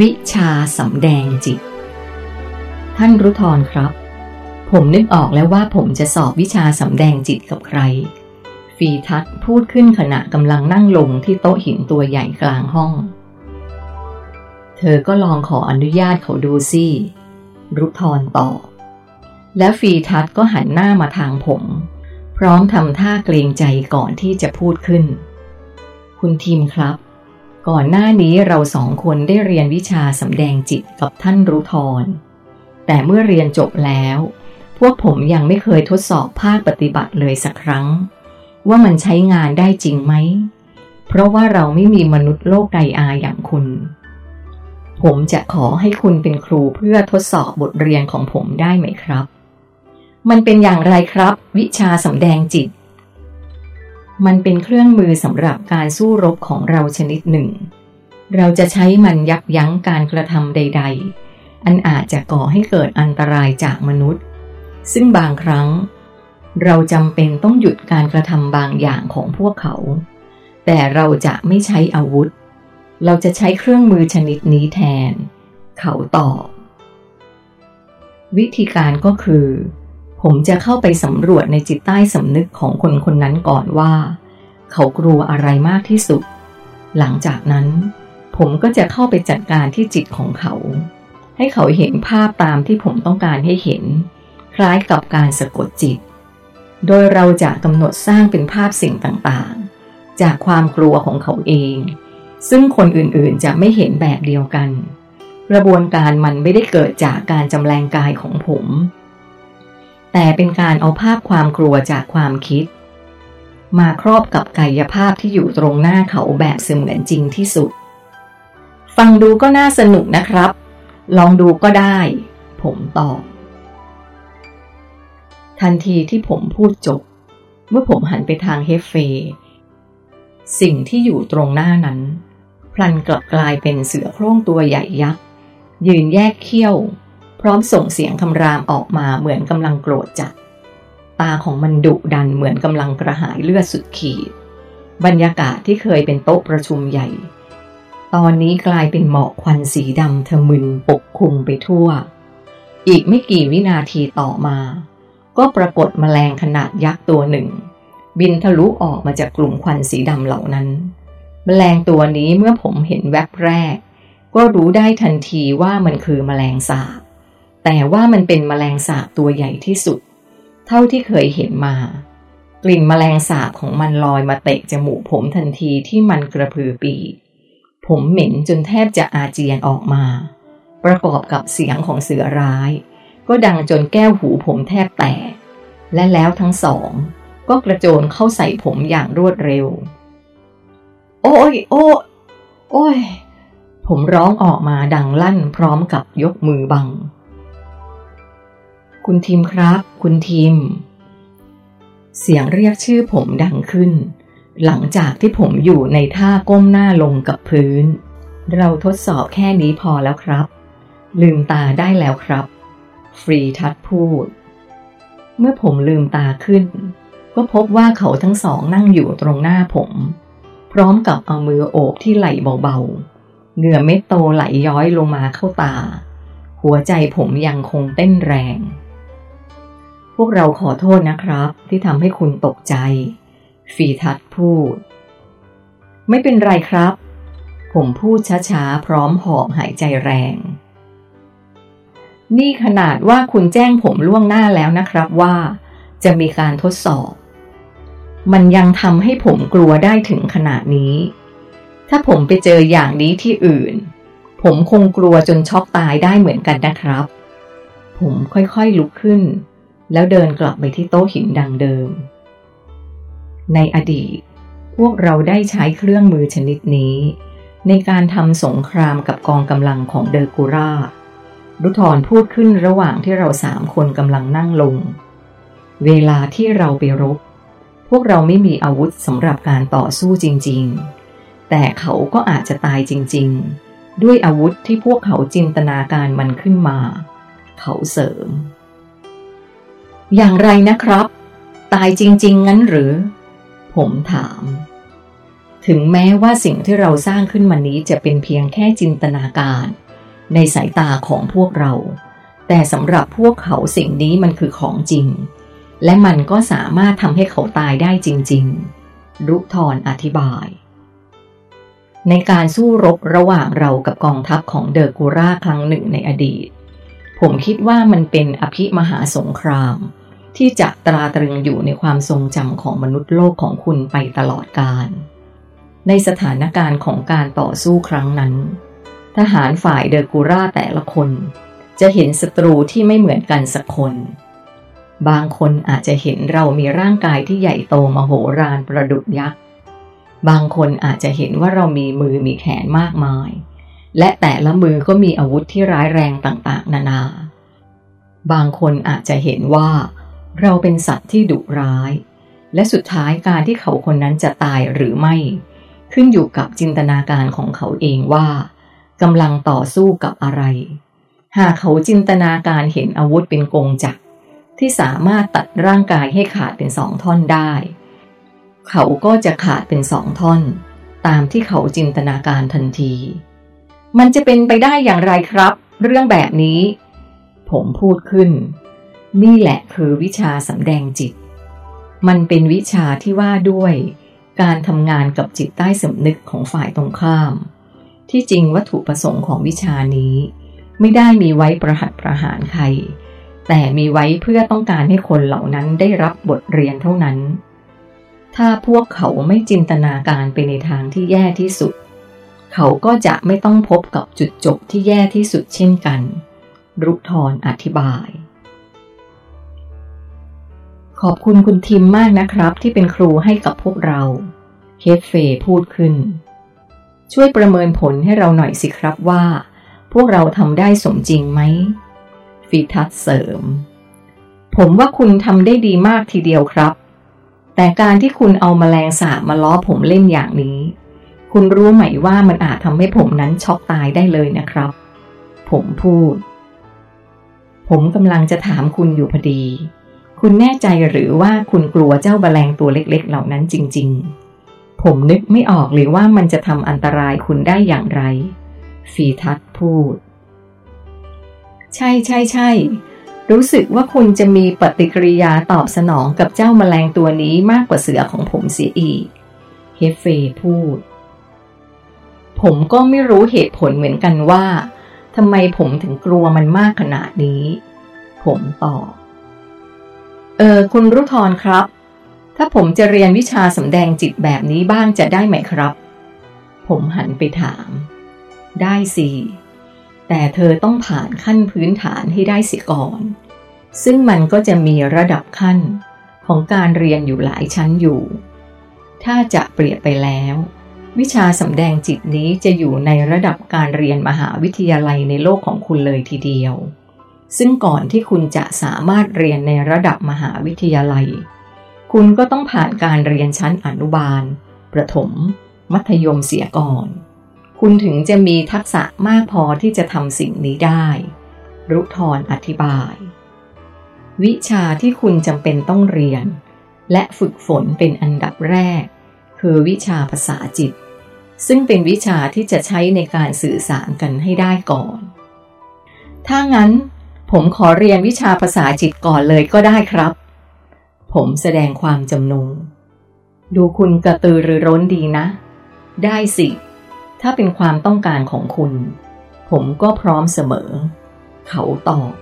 วิชาสำแดงจิต ท่านรุทรครับ ผมนึกออกแล้วว่าผมจะสอบวิชาสำแดงจิตกับใคร ฟีทัศพูดขึ้นขณะกำลังนั่งลงที่โต๊ะหินตัวใหญ่กลางห้อง เธอก็ลองขออนุญาตเขาดูสิรุทรตอบแล้วฟีทัศก็หันหน้ามาทางผม พร้อมทำท่าเกรงใจก่อนที่จะพูดขึ้น คุณทีมครับ ก่อนหน้านี้เราสองคนได้เรียนวิชาสำแดงจิตกับท่านรู้ทรแต่เมื่อเรียนจบแล้ว พวกผมยังไม่เคยทดสอบภาคปฏิบัติเลยสักครั้ง ว่ามันใช้งานได้จริงไหม เพราะว่าเราไม่มีมนุษย์โลกไกอาอย่างคุณ ผมจะขอให้คุณเป็นครูเพื่อทดสอบบทเรียนของผมได้ไหมครับ มันเป็นอย่างไรครับ วิชาสำแดงจิต มันเป็นเครื่องมือสำหรับการสู้รบของเราชนิดหนึ่ง เราจะใช้มันยับยั้งการกระทำใด ๆ อันอาจจะก่อให้เกิดอันตรายจากมนุษย์ ซึ่งบางครั้ง เราจำเป็นต้องหยุดการกระทำบางอย่างของพวกเขา แต่เราจะไม่ใช้อาวุธ เราจะใช้เครื่องมือชนิดนี้แทน เขาตอบวิธีการก็คือ ผมจะเข้าไปสำรวจในจิตใต้สำนึกของคนคนนั้นก่อนว่า เขากลัวอะไรมากที่สุด หลังจากนั้น ผมก็จะเข้าไปจัดการที่จิตของเขา ให้เขาเห็นภาพตามที่ผมต้องการให้เห็น คล้ายกับการสะกดจิต โดยเราจะกำหนดสร้างเป็นภาพสิ่งต่างๆ จากความกลัวของเขาเอง ซึ่งคนอื่นๆจะไม่เห็นแบบเดียวกัน กระบวนการมันไม่ได้เกิดจากการจำแรงกายของผม แต่เป็นการเอาภาพความกลัวจากความคิด มาครอบกับกายภาพที่อยู่ตรงหน้าเขาแบบเสมือนจริงที่สุด ฟังดูก็น่าสนุกนะครับ ลองดูก็ได้ ผมตอบ ทันทีที่ผมพูดจบ เมื่อผมหันไปทางเฮฟเฟ สิ่งที่อยู่ตรงหน้านั้น พลันกลับกลายเป็นเสือโคร่งตัวใหญ่ยักษ์ยืนแยกเขี้ยว พร้อมส่งเสียงคำรามออกมาเหมือนกำลังโกรธจัด ตาของมันดุดันเหมือนกำลังกระหายเลือดสุดขีด บรรยากาศที่เคยเป็นโต๊ะประชุมใหญ่ ตอนนี้กลายเป็นหมอกควันสีดำทะมึนปกคลุมไปทั่ว อีกไม่กี่วินาทีต่อมา ก็ปรากฏมแมลงขนาดยักษ์ตัวหนึ่ง บินทะลุออกมาจากกลุ่มควันสีดำเหล่านั้นแมลงตัวนี้เมื่อผมเห็นแวบแรก ก็รู้ได้ทันทีว่ามันคือแมลงสาบ แต่ว่ามันเป็นแมลงสาบตัวใหญ่ที่สุด เท่าที่เคยเห็นมา กลิ่นแมลงสาบของมันลอยมาเตะจมูกผมทันทีที่มันกระพือปีกผมเหม็นจนแทบจะอาเจียนออกมา ประกอบกับเสียงของเสือร้าย ก็ดังจนแก้วหูผมแทบแตก และแล้วทั้งสอง ก็กระโจนเข้าใส่ผมอย่างรวดเร็ว โอ้ยโอ้โอ้ย ผมร้องออกมาดังลั่นพร้อมกับยกมือบัง คุณทีมครับ คุณทีม เสียงเรียกชื่อผมดังขึ้น หลังจากที่ผมอยู่ในท่าก้มหน้าลงกับพื้น เราทดสอบแค่นี้พอแล้วครับ ลืมตาได้แล้วครับ ฟรีทัดพูด เมื่อผมลืมตาขึ้น ก็พบว่าเขาทั้งสองนั่งอยู่ตรงหน้าผม พร้อมกับเอามือโอบที่ไหล่เบาๆ เหงื่อเม็ดโตไหลย้อยลงมาเข้าตาหัวใจผมยังคงเต้นแรง พวกเราขอโทษนะครับ ที่ทำให้คุณตกใจ ฟีทัดพูด ไม่เป็นไรครับ ผมพูดช้าๆ พร้อมหอบหายใจแรง นี่ขนาดว่าคุณแจ้งผมล่วงหน้าแล้วนะครับว่า จะมีการทดสอบ มันยังทำให้ผมกลัวได้ถึงขนาดนี้ ถ้าผมไปเจออย่างนี้ที่อื่น ผมคงกลัวจนช็อกตายได้เหมือนกันนะครับ ผมค่อยๆลุกขึ้น แล้วเดินกลับไปที่โต๊ะหินดังเดิม ในอดีต พวกเราได้ใช้เครื่องมือชนิดนี้ ในการทำสงครามกับกองกำลังของเดอร์กูรารุทรพูดขึ้นระหว่างที่เราสามคนกำลังนั่งลง เวลาที่เราไปรบ พวกเราไม่มีอาวุธสำหรับการต่อสู้จริง ๆ แต่เขาก็อาจจะตายจริง ๆ ด้วยอาวุธที่พวกเขาจินตนาการมันขึ้นมา เขาเสริม อย่างไรนะครับ ตายจริง ๆ งั้นหรือ ผมถาม ถึงแม้ว่าสิ่งที่เราสร้างขึ้นมานี้จะเป็นเพียงแค่จินตนาการ ในสายตาของพวกเรา แต่สำหรับพวกเขาสิ่งนี้มันคือของจริง และมันก็สามารถทำให้เขาตายได้จริง ๆ รุทรอธิบาย ในการสู้รบระหว่างเรากับกองทัพของเดอร์กูราครั้งหนึ่งในอดีตผมคิดว่ามันเป็นอภิมหาสงคราม ที่จะตราตรึงอยู่ในความทรงจำของมนุษย์โลกของคุณไปตลอดกาลในสถานการณ์ของการต่อสู้ครั้งนั้น ทหารฝ่ายเดอร์กูราแต่ละคน จะเห็นศัตรูที่ไม่เหมือนกันสักคน บางคนอาจจะเห็นเรามีร่างกายที่ใหญ่โตมโหฬารประดุจยักษ์บางคนอาจจะเห็นว่าเรามีมือมีแขนมากมาย และแต่ละมือก็มีอาวุธที่ร้ายแรงต่างๆ นานา บางคนอาจจะเห็นว่า เราเป็นสัตว์ที่ดุร้าย และสุดท้ายการที่เขาคนนั้นจะตายหรือไม่ ขึ้นอยู่กับจินตนาการของเขาเองว่ากำลังต่อสู้กับอะไร หากเขาจินตนาการเห็นอาวุธเป็นกงจักรที่สามารถตัดร่างกายให้ขาดเป็นสองท่อนได้ เขาก็จะขาดเป็นสองท่อน ตามที่เขาจินตนาการทันที มันจะเป็นไปได้อย่างไรครับ เรื่องแบบนี้ ผมพูดขึ้น นี่แหละคือวิชาสำแดงจิต มันเป็นวิชาที่ว่าด้วย การทำงานกับจิตใต้สำนึกของฝ่ายตรงข้าม ที่จริงวัตถุประสงค์ของวิชานี้ ไม่ได้มีไว้ประหัตประหารใคร แต่มีไว้เพื่อต้องการให้คนเหล่านั้นได้รับบทเรียนเท่านั้น ถ้าพวกเขาไม่จินตนาการไปในทางที่แย่ที่สุด เขาก็จะไม่ต้องพบกับจุดจบที่แย่ที่สุดเช่นกัน รุกทรอธิบาย ขอบคุณคุณทิมมากนะครับ ที่เป็นครูให้กับพวกเรา เคฟเฟพูดขึ้น ช่วยประเมินผลให้เราหน่อยสิครับว่า พวกเราทำได้สมจริงไหมฟีทัสเสริม ผมว่าคุณทำได้ดีมากทีเดียวครับ แต่การที่คุณเอามาแมลงสาบมาล้อผมเล่นอย่างนี้ คุณรู้ไหมว่ามันอาจทำให้ผมนั้นช็อกตายได้เลยนะครับ ผมพูด ผมกำลังจะถามคุณอยู่พอดี คุณแน่ใจหรือว่าคุณกลัวเจ้าแมลงตัวเล็กๆ เหล่านั้นจริง ๆ ผมนึกไม่ออกเลยว่ามันจะทำอันตรายคุณได้อย่างไร ฟีทัตพูด ใช่ใช่ใช่รู้สึกว่าคุณจะมีปฏิกิริยาตอบสนองกับเจ้าแมลงตัวนี้มากกว่าเสือของผมเสียอีก เฮฟเฟพูด ผมก็ไม่รู้เหตุผลเหมือนกันว่าทำไมผมถึงกลัวมันมากขนาดนี้ ผมตอบ เออคุณรุทรครับ ถ้าผมจะเรียนวิชาสำแดงจิตแบบนี้บ้างจะได้ไหมครับ ผมหันไปถาม ได้สิ แต่เธอต้องผ่านขั้นพื้นฐานให้ได้สียก่อน ซึ่งมันก็จะมีระดับขั้นของการเรียนอยู่หลายชั้นอยู่ ถ้าจะเปรียบไปแล้ว วิชาสำแดงจิตนี้จะอยู่ในระดับการเรียนมหาวิทยาลัยในโลกของคุณเลยทีเดียว ซึ่งก่อนที่คุณจะสามารถเรียนในระดับมหาวิทยาลัย คุณก็ต้องผ่านการเรียนชั้นอนุบาล ประถม มัธยมเสียก่อน คุณถึงจะมีทักษะมากพอที่จะทำสิ่งนี้ได้ รุทรอธิบาย วิชาที่คุณจำเป็นต้องเรียน และฝึกฝนเป็นอันดับแรก คือวิชาภาษาจิต ซึ่งเป็นวิชาที่จะใช้ในการสื่อสารกันให้ได้ก่อน ถ้างั้น ผมขอเรียนวิชาภาษาจิตก่อนเลยก็ได้ครับ ผมแสดงความจำนง ดูคุณกระตือรือร้นดีนะ ได้สิ ถ้าเป็นความต้องการของคุณ ผมก็พร้อมเสมอ เขาตอบ